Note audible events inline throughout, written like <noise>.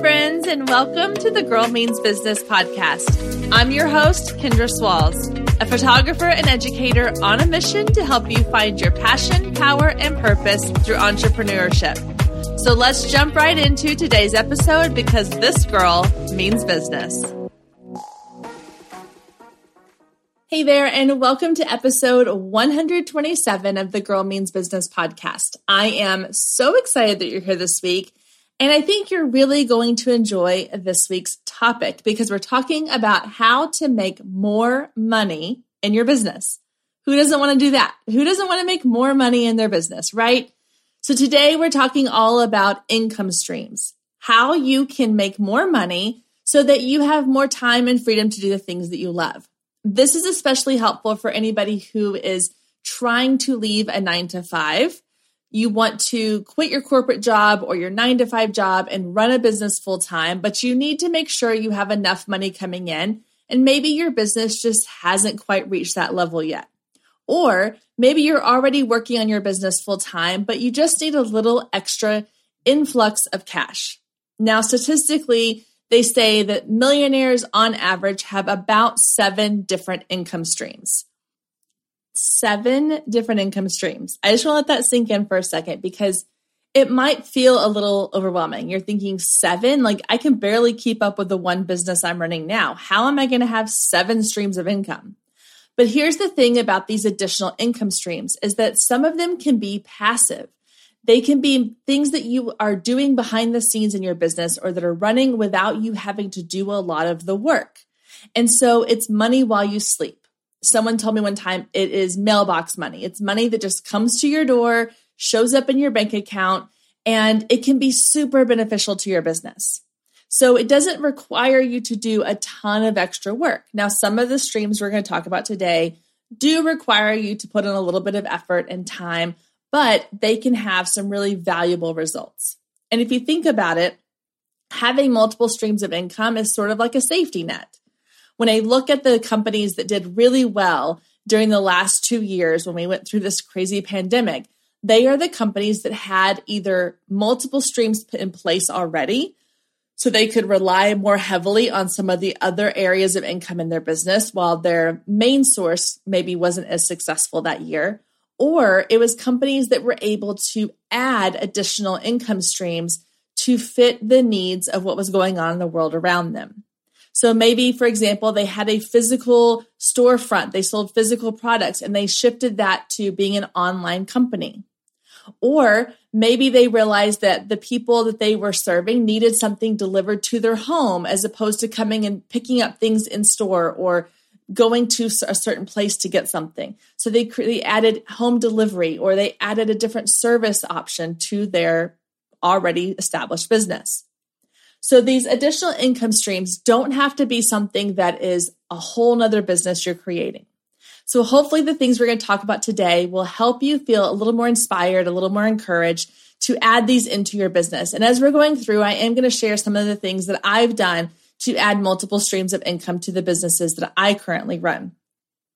friends, and welcome to the Girl Means Business podcast. I'm your host, Kendra Swalls, a photographer and educator on a mission to help you find your passion, power, and purpose through entrepreneurship. So let's jump right into today's episode because this girl means business. Hey there, and welcome to episode 127 of the Girl Means Business podcast. I am so excited that you're here this week and I think you're really going to enjoy this week's topic because we're talking about how to make more money in your business. Who doesn't want to do that? Who doesn't want to make more money in their business, right? So today we're talking all about income streams, how you can make more money so that you have more time and freedom to do the things that you love. This is especially helpful for anybody who is trying to leave a nine to five you want to quit your corporate job or your nine to five job and run a business full time, but you need to make sure you have enough money coming in. And maybe your business just hasn't quite reached that level yet. Or maybe you're already working on your business full time, but you just need a little extra influx of cash. Now, statistically, they say that millionaires on average have about seven different income streams seven different income streams. I just want to let that sink in for a second because it might feel a little overwhelming. You're thinking seven, like I can barely keep up with the one business I'm running now. How am I going to have seven streams of income? But here's the thing about these additional income streams is that some of them can be passive. They can be things that you are doing behind the scenes in your business or that are running without you having to do a lot of the work. And so it's money while you sleep. Someone told me one time it is mailbox money. It's money that just comes to your door, shows up in your bank account, and it can be super beneficial to your business. So it doesn't require you to do a ton of extra work. Now, some of the streams we're going to talk about today do require you to put in a little bit of effort and time, but they can have some really valuable results. And if you think about it, having multiple streams of income is sort of like a safety net when I look at the companies that did really well during the last two years when we went through this crazy pandemic, they are the companies that had either multiple streams put in place already. So they could rely more heavily on some of the other areas of income in their business while their main source maybe wasn't as successful that year. Or it was companies that were able to add additional income streams to fit the needs of what was going on in the world around them. So maybe, for example, they had a physical storefront, they sold physical products, and they shifted that to being an online company. Or maybe they realized that the people that they were serving needed something delivered to their home as opposed to coming and picking up things in store or going to a certain place to get something. So they, they added home delivery or they added a different service option to their already established business. So these additional income streams don't have to be something that is a whole nother business you're creating. So hopefully the things we're going to talk about today will help you feel a little more inspired, a little more encouraged to add these into your business. And as we're going through, I am going to share some of the things that I've done to add multiple streams of income to the businesses that I currently run.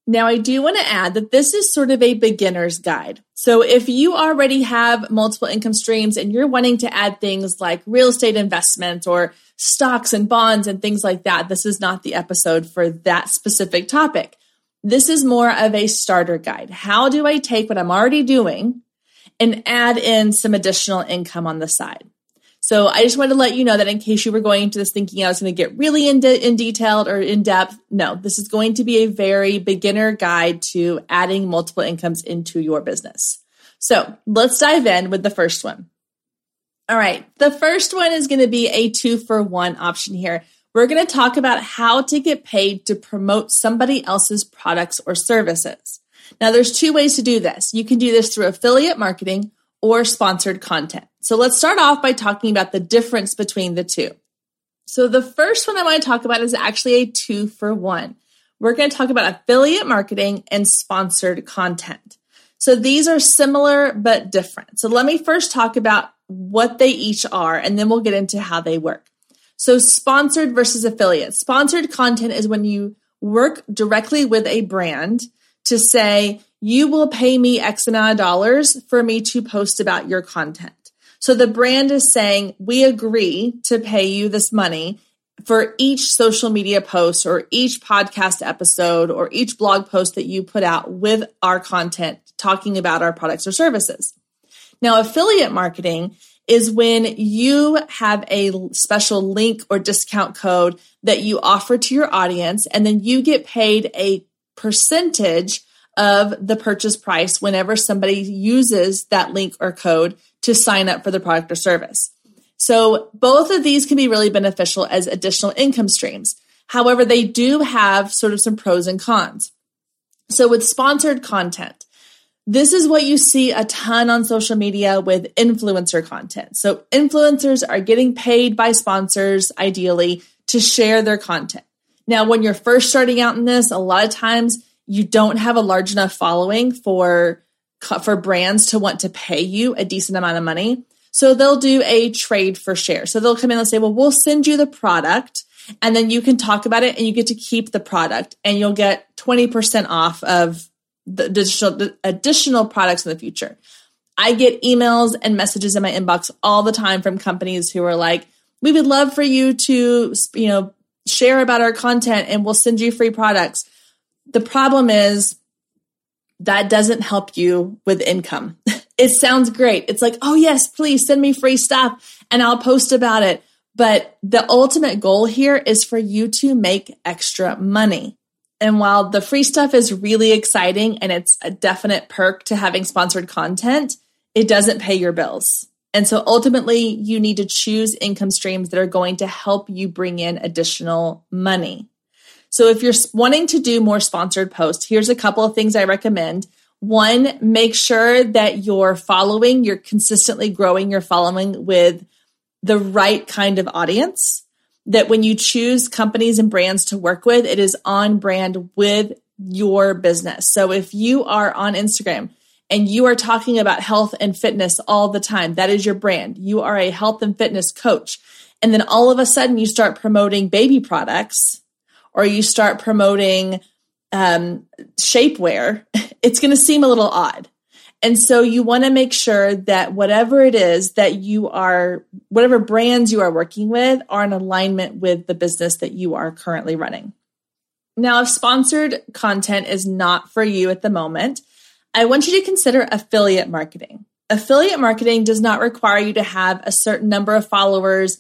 Now, I do want to add that this is sort of a beginner's guide. So, if you already have multiple income streams and you're wanting to add things like real estate investments or stocks and bonds and things like that, this is not the episode for that specific topic. This is more of a starter guide. How do I take what I'm already doing and add in some additional income on the side? So I just wanted to let you know that in case you were going into this thinking I was going to get really in, de- in detailed or in depth, no, this is going to be a very beginner guide to adding multiple incomes into your business. So let's dive in with the first one. All right. The first one is going to be a two for one option here. We're going to talk about how to get paid to promote somebody else's products or services. Now, there's two ways to do this. You can do this through affiliate marketing or sponsored content. So let's start off by talking about the difference between the two. So the first one I want to talk about is actually a two for one. We're going to talk about affiliate marketing and sponsored content. So these are similar but different. So let me first talk about what they each are and then we'll get into how they work. So sponsored versus affiliate. Sponsored content is when you work directly with a brand to say, you will pay me X amount of dollars for me to post about your content. So the brand is saying, we agree to pay you this money for each social media post or each podcast episode or each blog post that you put out with our content talking about our products or services. Now, affiliate marketing is when you have a special link or discount code that you offer to your audience, and then you get paid a percentage of the purchase price whenever somebody uses that link or code to sign up for the product or service. So both of these can be really beneficial as additional income streams. However, they do have sort of some pros and cons. So with sponsored content, this is what you see a ton on social media with influencer content. So influencers are getting paid by sponsors, ideally, to share their content. Now, when you're first starting out in this, a lot of times you don't have a large enough following for for brands to want to pay you a decent amount of money. So they'll do a trade for share. So they'll come in and say, "Well, we'll send you the product and then you can talk about it and you get to keep the product and you'll get 20% off of the additional the additional products in the future." I get emails and messages in my inbox all the time from companies who are like, "We would love for you to, you know, share about our content and we'll send you free products." The problem is that doesn't help you with income. <laughs> it sounds great. It's like, oh, yes, please send me free stuff and I'll post about it. But the ultimate goal here is for you to make extra money. And while the free stuff is really exciting and it's a definite perk to having sponsored content, it doesn't pay your bills. And so ultimately, you need to choose income streams that are going to help you bring in additional money. So if you're wanting to do more sponsored posts, here's a couple of things I recommend. One, make sure that you're following, you're consistently growing your following with the right kind of audience. That when you choose companies and brands to work with, it is on brand with your business. So if you are on Instagram and you are talking about health and fitness all the time, that is your brand. You are a health and fitness coach. And then all of a sudden you start promoting baby products or you start promoting um, shapewear, <laughs> it's going to seem a little odd. And so you want to make sure that whatever it is that you are, whatever brands you are working with are in alignment with the business that you are currently running. Now, if sponsored content is not for you at the moment, I want you to consider affiliate marketing. Affiliate marketing does not require you to have a certain number of followers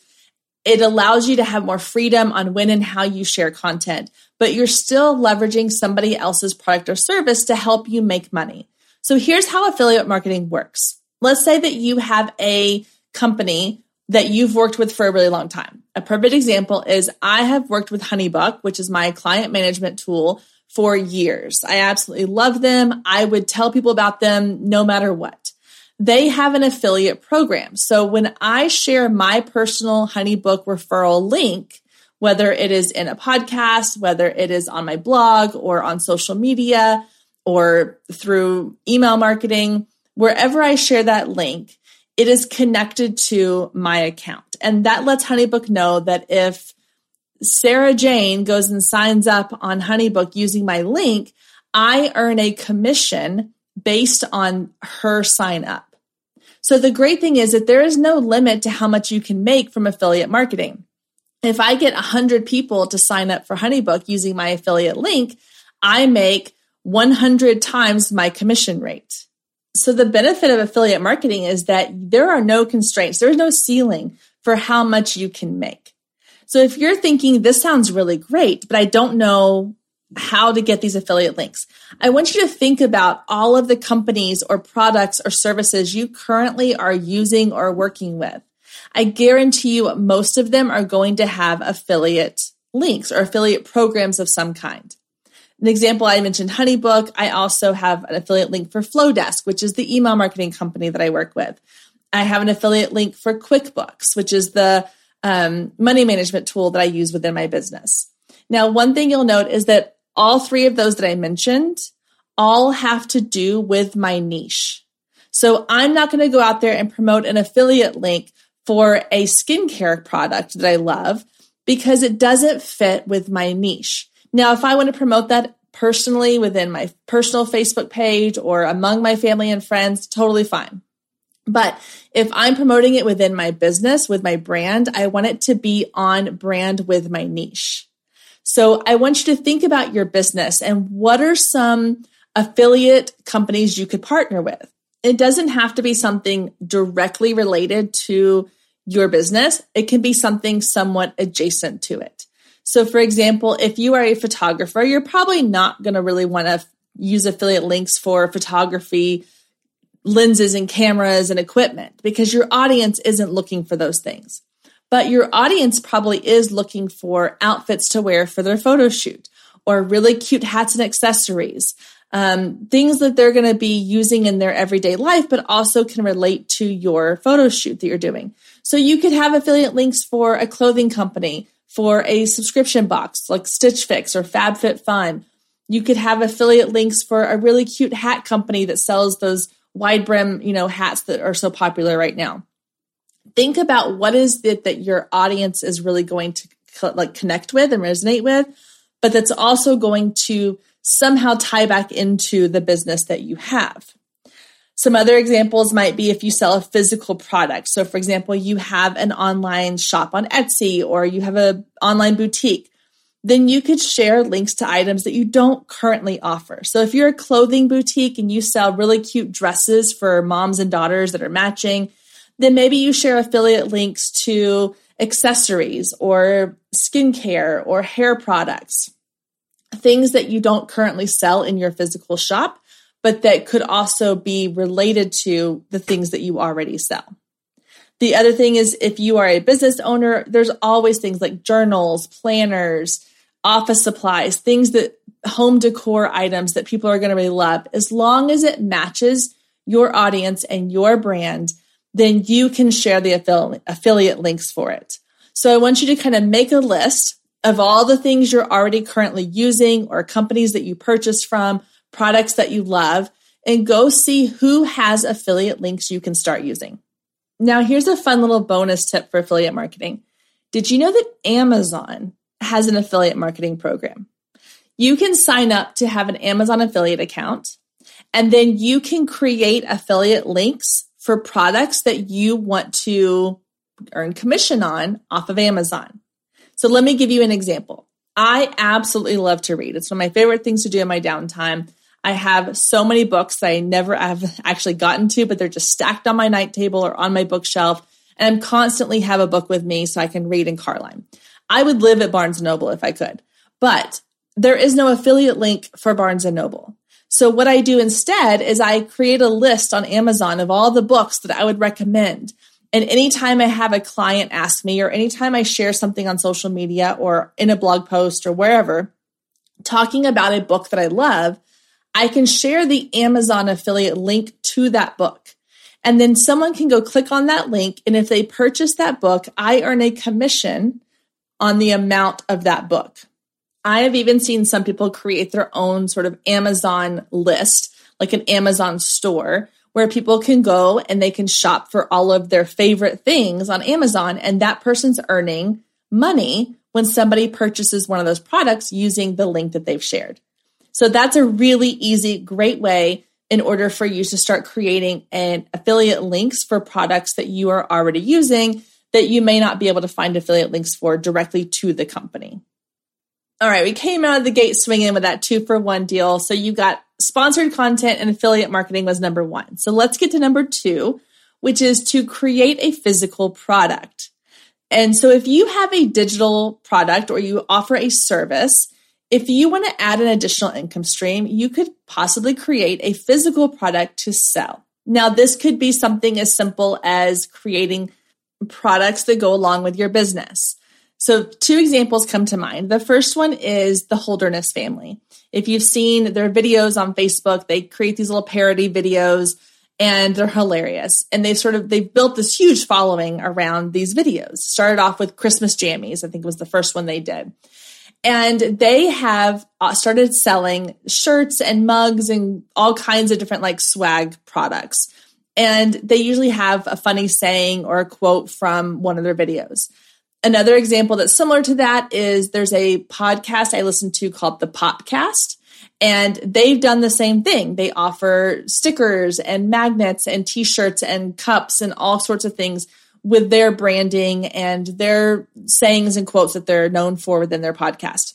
it allows you to have more freedom on when and how you share content, but you're still leveraging somebody else's product or service to help you make money. So here's how affiliate marketing works. Let's say that you have a company that you've worked with for a really long time. A perfect example is I have worked with Honeybook, which is my client management tool for years. I absolutely love them. I would tell people about them no matter what they have an affiliate program. So when I share my personal HoneyBook referral link, whether it is in a podcast, whether it is on my blog or on social media or through email marketing, wherever I share that link, it is connected to my account. And that lets HoneyBook know that if Sarah Jane goes and signs up on HoneyBook using my link, I earn a commission based on her sign up. So the great thing is that there is no limit to how much you can make from affiliate marketing. If I get 100 people to sign up for Honeybook using my affiliate link, I make 100 times my commission rate. So the benefit of affiliate marketing is that there are no constraints. There's no ceiling for how much you can make. So if you're thinking this sounds really great, but I don't know how to get these affiliate links. I want you to think about all of the companies or products or services you currently are using or working with. I guarantee you most of them are going to have affiliate links or affiliate programs of some kind. An example, I mentioned Honeybook. I also have an affiliate link for Flodesk, which is the email marketing company that I work with. I have an affiliate link for QuickBooks, which is the um, money management tool that I use within my business. Now, one thing you'll note is that all three of those that I mentioned all have to do with my niche. So I'm not going to go out there and promote an affiliate link for a skincare product that I love because it doesn't fit with my niche. Now, if I want to promote that personally within my personal Facebook page or among my family and friends, totally fine. But if I'm promoting it within my business with my brand, I want it to be on brand with my niche. So I want you to think about your business and what are some affiliate companies you could partner with. It doesn't have to be something directly related to your business. It can be something somewhat adjacent to it. So for example, if you are a photographer, you're probably not going to really want to use affiliate links for photography lenses and cameras and equipment because your audience isn't looking for those things. But your audience probably is looking for outfits to wear for their photo shoot or really cute hats and accessories, um, things that they're going to be using in their everyday life, but also can relate to your photo shoot that you're doing. So you could have affiliate links for a clothing company, for a subscription box like Stitch Fix or FabFitFun. You could have affiliate links for a really cute hat company that sells those wide brim, you know, hats that are so popular right now. Think about what is it that your audience is really going to like connect with and resonate with, but that's also going to somehow tie back into the business that you have. Some other examples might be if you sell a physical product. So for example, you have an online shop on Etsy or you have an online boutique then you could share links to items that you don't currently offer. So if you're a clothing boutique and you sell really cute dresses for moms and daughters that are matching, then maybe you share affiliate links to accessories or skincare or hair products, things that you don't currently sell in your physical shop, but that could also be related to the things that you already sell. The other thing is if you are a business owner, there's always things like journals, planners, office supplies, things that home decor items that people are going to really love, as long as it matches your audience and your brand, then you can share the affiliate links for it. So I want you to kind of make a list of all the things you're already currently using or companies that you purchase from, products that you love, and go see who has affiliate links you can start using. Now, here's a fun little bonus tip for affiliate marketing. Did you know that Amazon has an affiliate marketing program. You can sign up to have an Amazon affiliate account, and then you can create affiliate links for products that you want to earn commission on off of Amazon. So let me give you an example. I absolutely love to read. It's one of my favorite things to do in my downtime. I have so many books that I never have actually gotten to, but they're just stacked on my night table or on my bookshelf. And I'm constantly have a book with me so I can read in car line. I would live at Barnes and Noble if I could, but there is no affiliate link for Barnes and Noble. So what I do instead is I create a list on Amazon of all the books that I would recommend. And anytime I have a client ask me, or anytime I share something on social media or in a blog post or wherever, talking about a book that I love, I can share the Amazon affiliate link to that book. And then someone can go click on that link. And if they purchase that book, I earn a commission on the amount of that book. I have even seen some people create their own sort of Amazon list, like an Amazon store, where people can go and they can shop for all of their favorite things on Amazon. And that person's earning money when somebody purchases one of those products using the link that they've shared. So that's a really easy, great way in order for you to start creating an affiliate links for products that you are already using that you may not be able to find affiliate links for directly to the company. All right, we came out of the gate swinging with that two for one deal. So you got sponsored content and affiliate marketing was number one. So let's get to number two, which is to create a physical product. And so if you have a digital product or you offer a service, if you want to add an additional income stream, you could possibly create a physical product to sell. Now, this could be something as simple as creating products that go along with your business. So, two examples come to mind. The first one is the Holderness family. If you've seen their videos on Facebook, they create these little parody videos and they're hilarious. And they sort of they've built this huge following around these videos. Started off with Christmas jammies, I think was the first one they did. And they have uh, started selling shirts and mugs and all kinds of different like swag products. And they usually have a funny saying or a quote from one of their videos. Another example that's similar to that is there's a podcast I listen to called The Popcast. And they've done the same thing. They offer stickers and magnets and t shirts and cups and all sorts of things with their branding and their sayings and quotes that they're known for within their podcast.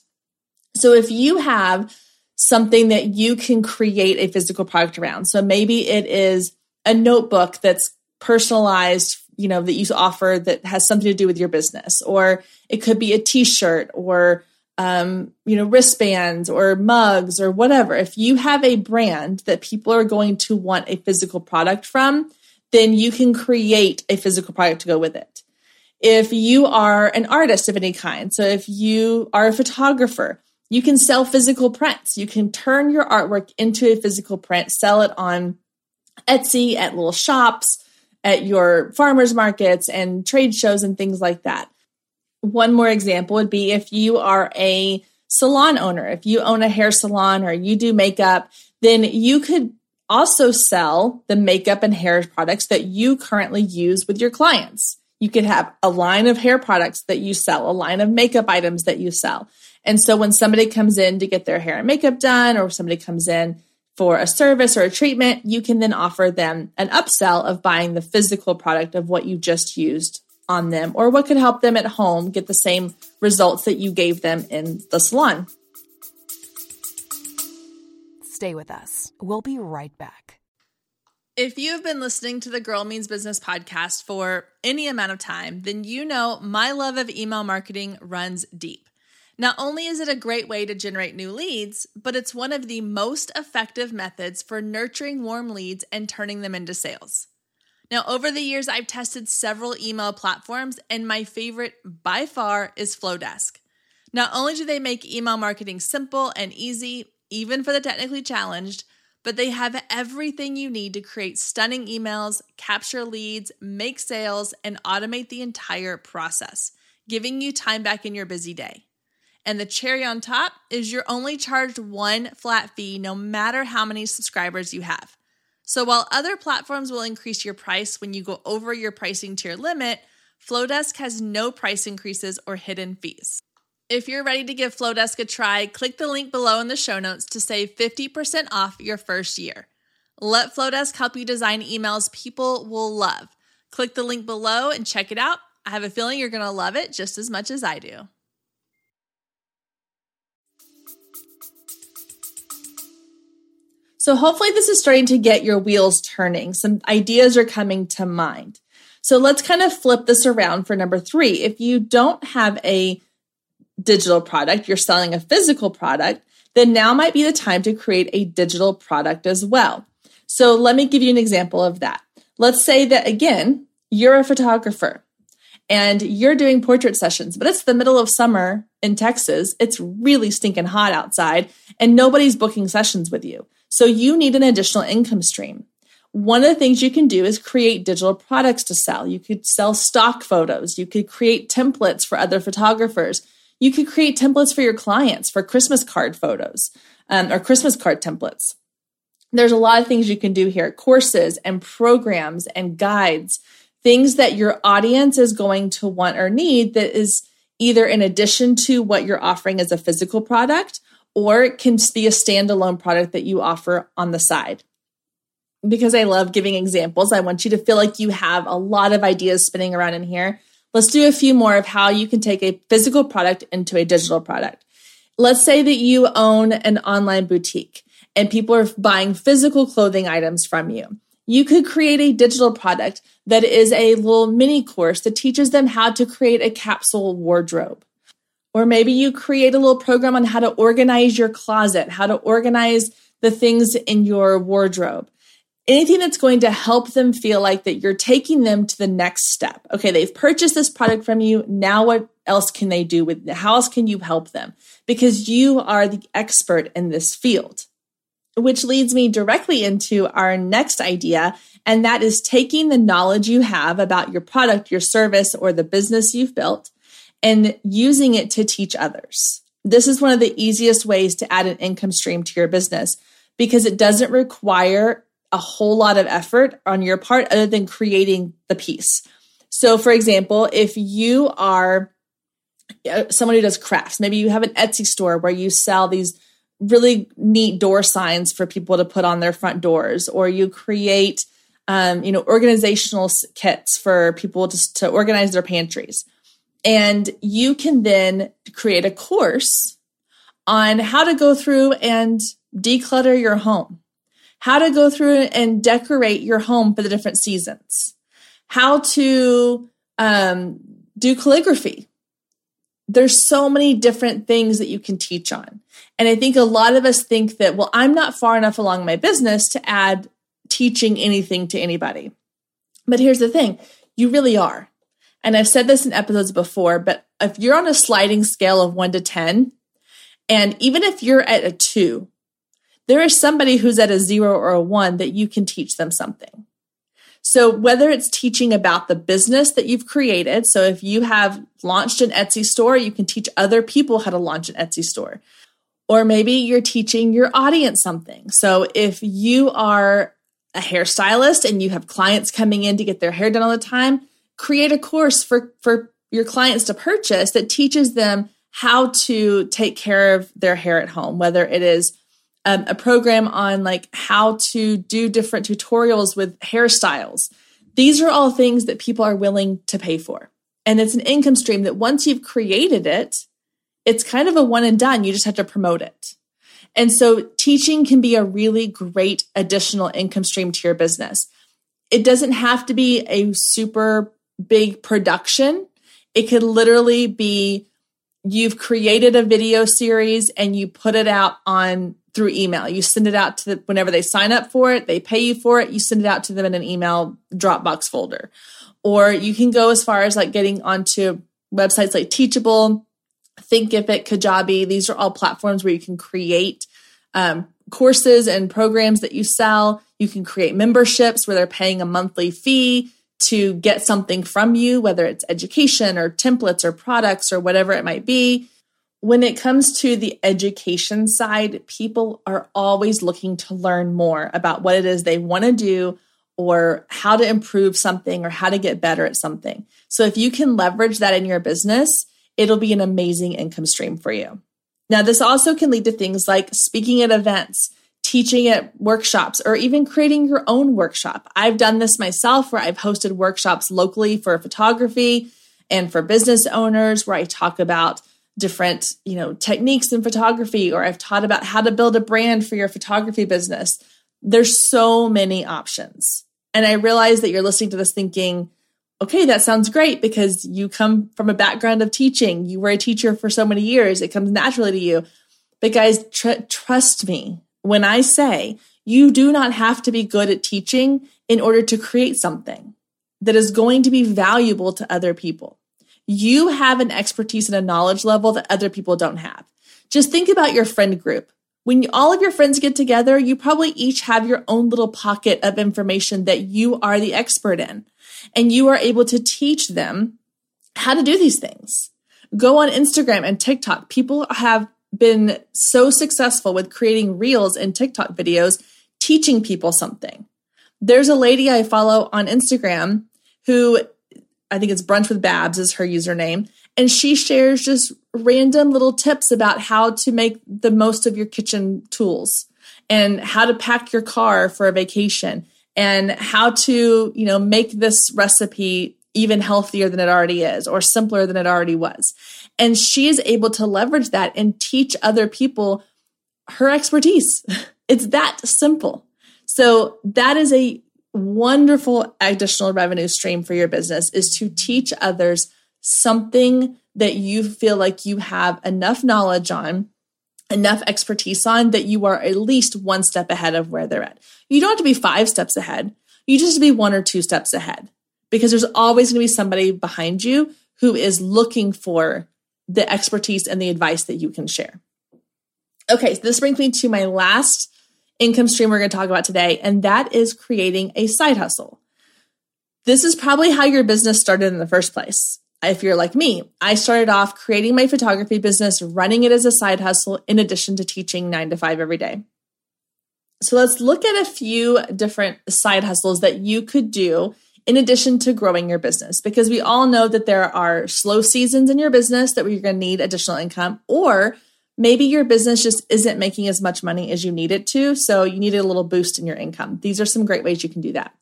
So if you have something that you can create a physical product around, so maybe it is a notebook that's personalized, you know, that you offer that has something to do with your business, or it could be a t-shirt or um, you know, wristbands or mugs or whatever. If you have a brand that people are going to want a physical product from, then you can create a physical product to go with it. If you are an artist of any kind, so if you are a photographer, you can sell physical prints. You can turn your artwork into a physical print, sell it on Etsy, at little shops, at your farmers markets and trade shows and things like that. One more example would be if you are a salon owner, if you own a hair salon or you do makeup, then you could also sell the makeup and hair products that you currently use with your clients. You could have a line of hair products that you sell, a line of makeup items that you sell. And so when somebody comes in to get their hair and makeup done, or somebody comes in for a service or a treatment, you can then offer them an upsell of buying the physical product of what you just used on them or what could help them at home get the same results that you gave them in the salon. Stay with us. We'll be right back. If you have been listening to the Girl Means Business podcast for any amount of time, then you know my love of email marketing runs deep. Not only is it a great way to generate new leads, but it's one of the most effective methods for nurturing warm leads and turning them into sales. Now, over the years, I've tested several email platforms, and my favorite by far is Flodesk. Not only do they make email marketing simple and easy, even for the technically challenged, but they have everything you need to create stunning emails, capture leads, make sales, and automate the entire process, giving you time back in your busy day. And the cherry on top is you're only charged one flat fee no matter how many subscribers you have. So while other platforms will increase your price when you go over your pricing tier limit, Flodesk has no price increases or hidden fees. If you're ready to give Flodesk a try, click the link below in the show notes to save 50% off your first year. Let Flodesk help you design emails people will love. Click the link below and check it out. I have a feeling you're going to love it just as much as I do. So hopefully this is starting to get your wheels turning. Some ideas are coming to mind. So let's kind of flip this around for number three. If you don't have a digital product, you're selling a physical product, then now might be the time to create a digital product as well. So let me give you an example of that. Let's say that again, you're a photographer and you're doing portrait sessions, but it's the middle of summer in Texas. It's really stinking hot outside and nobody's booking sessions with you. So you need an additional income stream. One of the things you can do is create digital products to sell. You could sell stock photos. You could create templates for other photographers. You could create templates for your clients for Christmas card photos um, or Christmas card templates. There's a lot of things you can do here courses and programs and guides, things that your audience is going to want or need that is either in addition to what you're offering as a physical product or it can be a standalone product that you offer on the side. Because I love giving examples, I want you to feel like you have a lot of ideas spinning around in here. Let's do a few more of how you can take a physical product into a digital product. Let's say that you own an online boutique and people are buying physical clothing items from you. You could create a digital product that is a little mini course that teaches them how to create a capsule wardrobe. Or maybe you create a little program on how to organize your closet, how to organize the things in your wardrobe. Anything that's going to help them feel like that you're taking them to the next step. Okay, they've purchased this product from you. Now what else can they do with it? How else can you help them? Because you are the expert in this field. Which leads me directly into our next idea, and that is taking the knowledge you have about your product, your service, or the business you've built and using it to teach others. This is one of the easiest ways to add an income stream to your business because it doesn't require a whole lot of effort on your part other than creating the piece. So, for example, if you are uh, someone who does crafts, maybe you have an Etsy store where you sell these really neat door signs for people to put on their front doors, or you create, um, you know, organizational kits for people to, to organize their pantries. And you can then create a course on how to go through and declutter your home, how to go through and decorate your home for the different seasons, how to um, do calligraphy. There's so many different things that you can teach on. And I think a lot of us think that, well, I'm not far enough along my business to add teaching anything to anybody. But here's the thing you really are. And I've said this in episodes before, but if you're on a sliding scale of one to 10, and even if you're at a two, there is somebody who's at a zero or a one that you can teach them something. So whether it's teaching about the business that you've created, so if you have launched an Etsy store, you can teach other people how to launch an Etsy store. Or maybe you're teaching your audience something. So if you are a hairstylist and you have clients coming in to get their hair done all the time, create a course for, for your clients to purchase that teaches them how to take care of their hair at home, whether it is um, a program on like how to do different tutorials with hairstyles. These are all things that people are willing to pay for. And it's an income stream that once you've created it, it's kind of a one and done. You just have to promote it. And so teaching can be a really great additional income stream to your business. It doesn't have to be a super big production. It could literally be you've created a video series and you put it out on through email. You send it out to the, whenever they sign up for it, they pay you for it, you send it out to them in an email Dropbox folder. Or you can go as far as like getting onto websites like Teachable, Thinkific, Kajabi. These are all platforms where you can create um, courses and programs that you sell. You can create memberships where they're paying a monthly fee to get something from you, whether it's education or templates or products or whatever it might be. When it comes to the education side, people are always looking to learn more about what it is they want to do or how to improve something or how to get better at something. So if you can leverage that in your business, it'll be an amazing income stream for you. Now, this also can lead to things like speaking at events, teaching at workshops or even creating your own workshop. I've done this myself where I've hosted workshops locally for photography and for business owners where I talk about different, you know, techniques in photography or I've taught about how to build a brand for your photography business. There's so many options. And I realize that you're listening to this thinking, okay, that sounds great because you come from a background of teaching. You were a teacher for so many years. It comes naturally to you. But guys, tr- trust me, when I say you do not have to be good at teaching in order to create something that is going to be valuable to other people. You have an expertise and a knowledge level that other people don't have. Just think about your friend group. When all of your friends get together, you probably each have your own little pocket of information that you are the expert in, and you are able to teach them how to do these things. Go on Instagram and TikTok. People have been so successful with creating reels and TikTok videos, teaching people something. There's a lady I follow on Instagram who I think it's Brunch with Babs is her username. And she shares just random little tips about how to make the most of your kitchen tools and how to pack your car for a vacation and how to, you know, make this recipe even healthier than it already is or simpler than it already was. And she is able to leverage that and teach other people her expertise. <laughs> It's that simple. So that is a wonderful additional revenue stream for your business is to teach others something that you feel like you have enough knowledge on, enough expertise on that you are at least one step ahead of where they're at. You don't have to be five steps ahead. You just be one or two steps ahead because there's always going to be somebody behind you who is looking for the expertise and the advice that you can share. Okay, so this brings me to my last income stream we're going to talk about today, and that is creating a side hustle. This is probably how your business started in the first place. If you're like me, I started off creating my photography business, running it as a side hustle, in addition to teaching nine to five every day. So let's look at a few different side hustles that you could do in addition to growing your business, because we all know that there are slow seasons in your business that you're going to need additional income, or maybe your business just isn't making as much money as you need it to. So you need a little boost in your income. These are some great ways you can do that.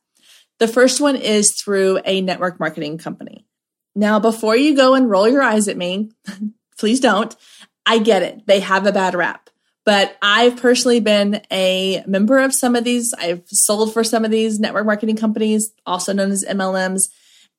The first one is through a network marketing company. Now, before you go and roll your eyes at me, <laughs> please don't. I get it. They have a bad rap. But I've personally been a member of some of these. I've sold for some of these network marketing companies, also known as MLMs.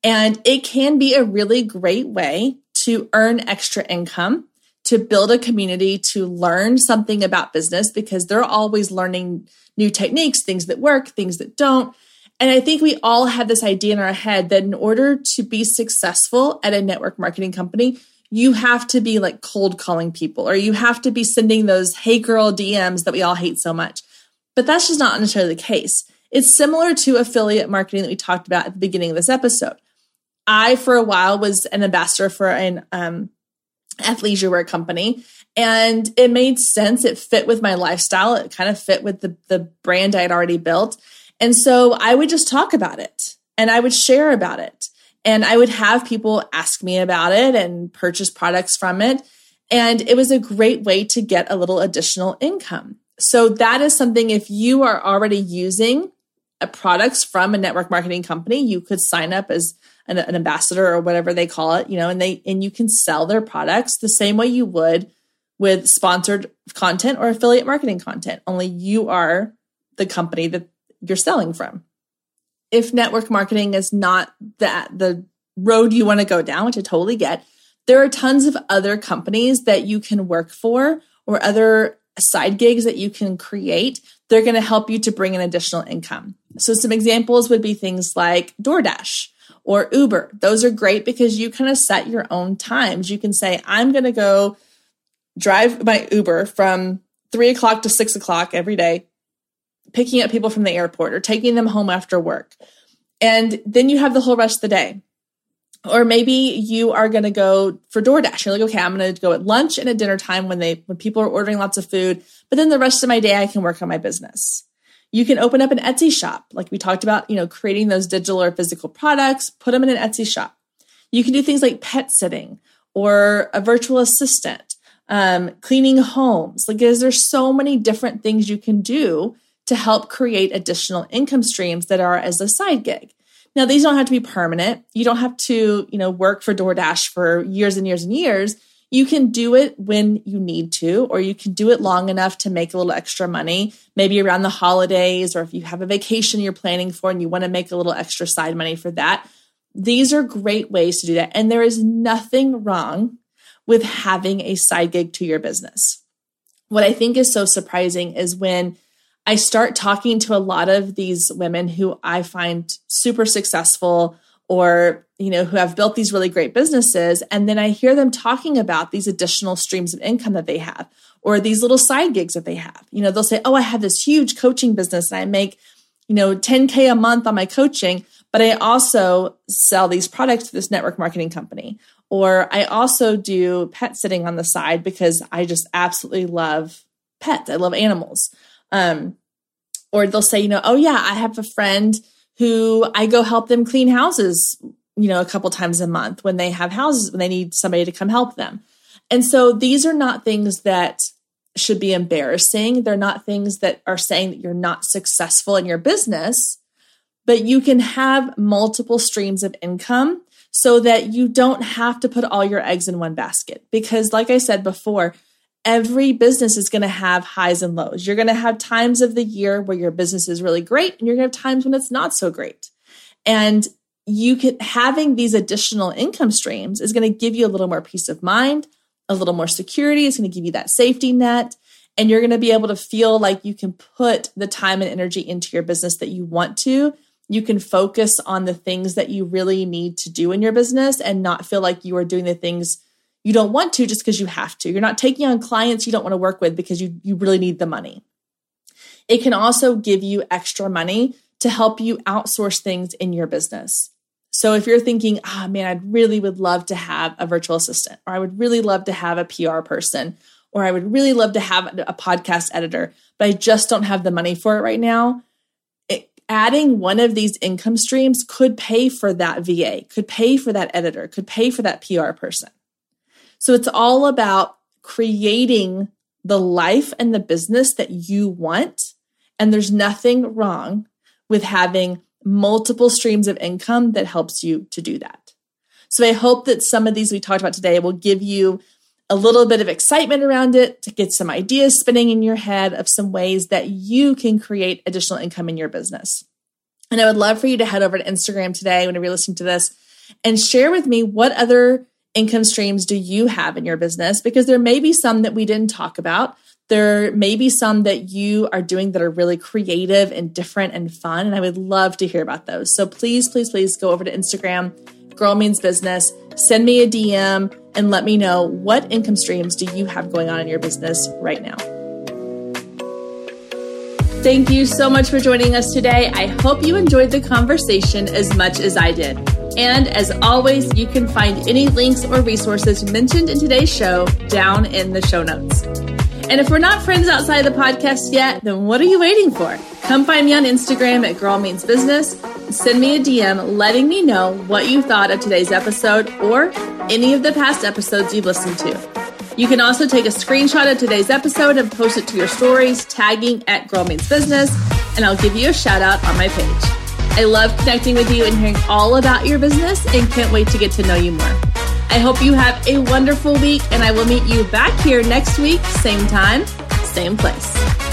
And it can be a really great way to earn extra income, to build a community, to learn something about business because they're always learning new techniques, things that work, things that don't. And I think we all have this idea in our head that in order to be successful at a network marketing company, you have to be like cold calling people or you have to be sending those hey girl DMs that we all hate so much. But that's just not necessarily the case. It's similar to affiliate marketing that we talked about at the beginning of this episode. I, for a while, was an ambassador for an um, athleisure wear company, and it made sense. It fit with my lifestyle. It kind of fit with the, the brand I had already built. And so I would just talk about it and I would share about it. And I would have people ask me about it and purchase products from it. And it was a great way to get a little additional income. So that is something if you are already using a products from a network marketing company, you could sign up as an, an, ambassador or whatever they call it, you know, and they and you can sell their products the same way you would with sponsored content or affiliate marketing content. Only you are the company that you're selling from if network marketing is not that the road you want to go down, which I totally get, there are tons of other companies that you can work for or other side gigs that you can create. They're going to help you to bring in additional income. So some examples would be things like DoorDash or Uber. Those are great because you kind of set your own times. You can say, I'm going to go drive my Uber from three o'clock to six o'clock every day picking up people from the airport or taking them home after work. And then you have the whole rest of the day. Or maybe you are going to go for DoorDash. You're like, okay, I'm going to go at lunch and at dinner time when they when people are ordering lots of food. But then the rest of my day, I can work on my business. You can open up an Etsy shop, like we talked about. You know, creating those digital or physical products, put them in an Etsy shop. You can do things like pet sitting or a virtual assistant, um, cleaning homes. Like, there's so many different things you can do to help create additional income streams that are as a side gig. Now, these don't have to be permanent. You don't have to, you know, work for DoorDash for years and years and years. You can do it when you need to, or you can do it long enough to make a little extra money, maybe around the holidays, or if you have a vacation you're planning for and you want to make a little extra side money for that. These are great ways to do that. And there is nothing wrong with having a side gig to your business. What I think is so surprising is when I start talking to a lot of these women who I find super successful or you know who have built these really great businesses and then I hear them talking about these additional streams of income that they have or these little side gigs that they have. You know, they'll say, "Oh, I have this huge coaching business and I make, you know, 10k a month on my coaching, but I also sell these products to this network marketing company." Or I also do pet sitting on the side because I just absolutely love pets. I love animals. Um, or they'll say, you know, oh yeah, I have a friend who I go help them clean houses, you know, a couple times a month when they have houses, when they need somebody to come help them. And so these are not things that should be embarrassing. They're not things that are saying that you're not successful in your business, but you can have multiple streams of income so that you don't have to put all your eggs in one basket. Because, like I said before, every business is going to have highs and lows. You're going to have times of the year where your business is really great and you're going to have times when it's not so great. And you can having these additional income streams is going to give you a little more peace of mind, a little more security, it's going to give you that safety net and you're going to be able to feel like you can put the time and energy into your business that you want to. You can focus on the things that you really need to do in your business and not feel like you are doing the things you don't want to just because you have to. You're not taking on clients you don't want to work with because you, you really need the money. It can also give you extra money to help you outsource things in your business. So if you're thinking, ah, oh, man, I'd really would love to have a virtual assistant, or I would really love to have a PR person, or I would really love to have a podcast editor, but I just don't have the money for it right now. It, adding one of these income streams could pay for that VA, could pay for that editor, could pay for that PR person. So it's all about creating the life and the business that you want. And there's nothing wrong with having multiple streams of income that helps you to do that. So I hope that some of these we talked about today will give you a little bit of excitement around it to get some ideas spinning in your head of some ways that you can create additional income in your business. And I would love for you to head over to Instagram today whenever you're listening to this and share with me what other income streams do you have in your business because there may be some that we didn't talk about there may be some that you are doing that are really creative and different and fun. And I would love to hear about those. So please, please, please go over to Instagram, Girl Means Business, send me a DM and let me know what income streams do you have going on in your business right now. Thank you so much for joining us today. I hope you enjoyed the conversation as much as I did. And as always, you can find any links or resources mentioned in today's show down in the show notes. And if we're not friends outside the podcast yet, then what are you waiting for? Come find me on Instagram at Girl Means Business. Send me a DM letting me know what you thought of today's episode or any of the past episodes you've listened to. You can also take a screenshot of today's episode and post it to your stories, tagging at Girl Means Business, and I'll give you a shout out on my page. I love connecting with you and hearing all about your business and can't wait to get to know you more. I hope you have a wonderful week, and I will meet you back here next week, same time, same place.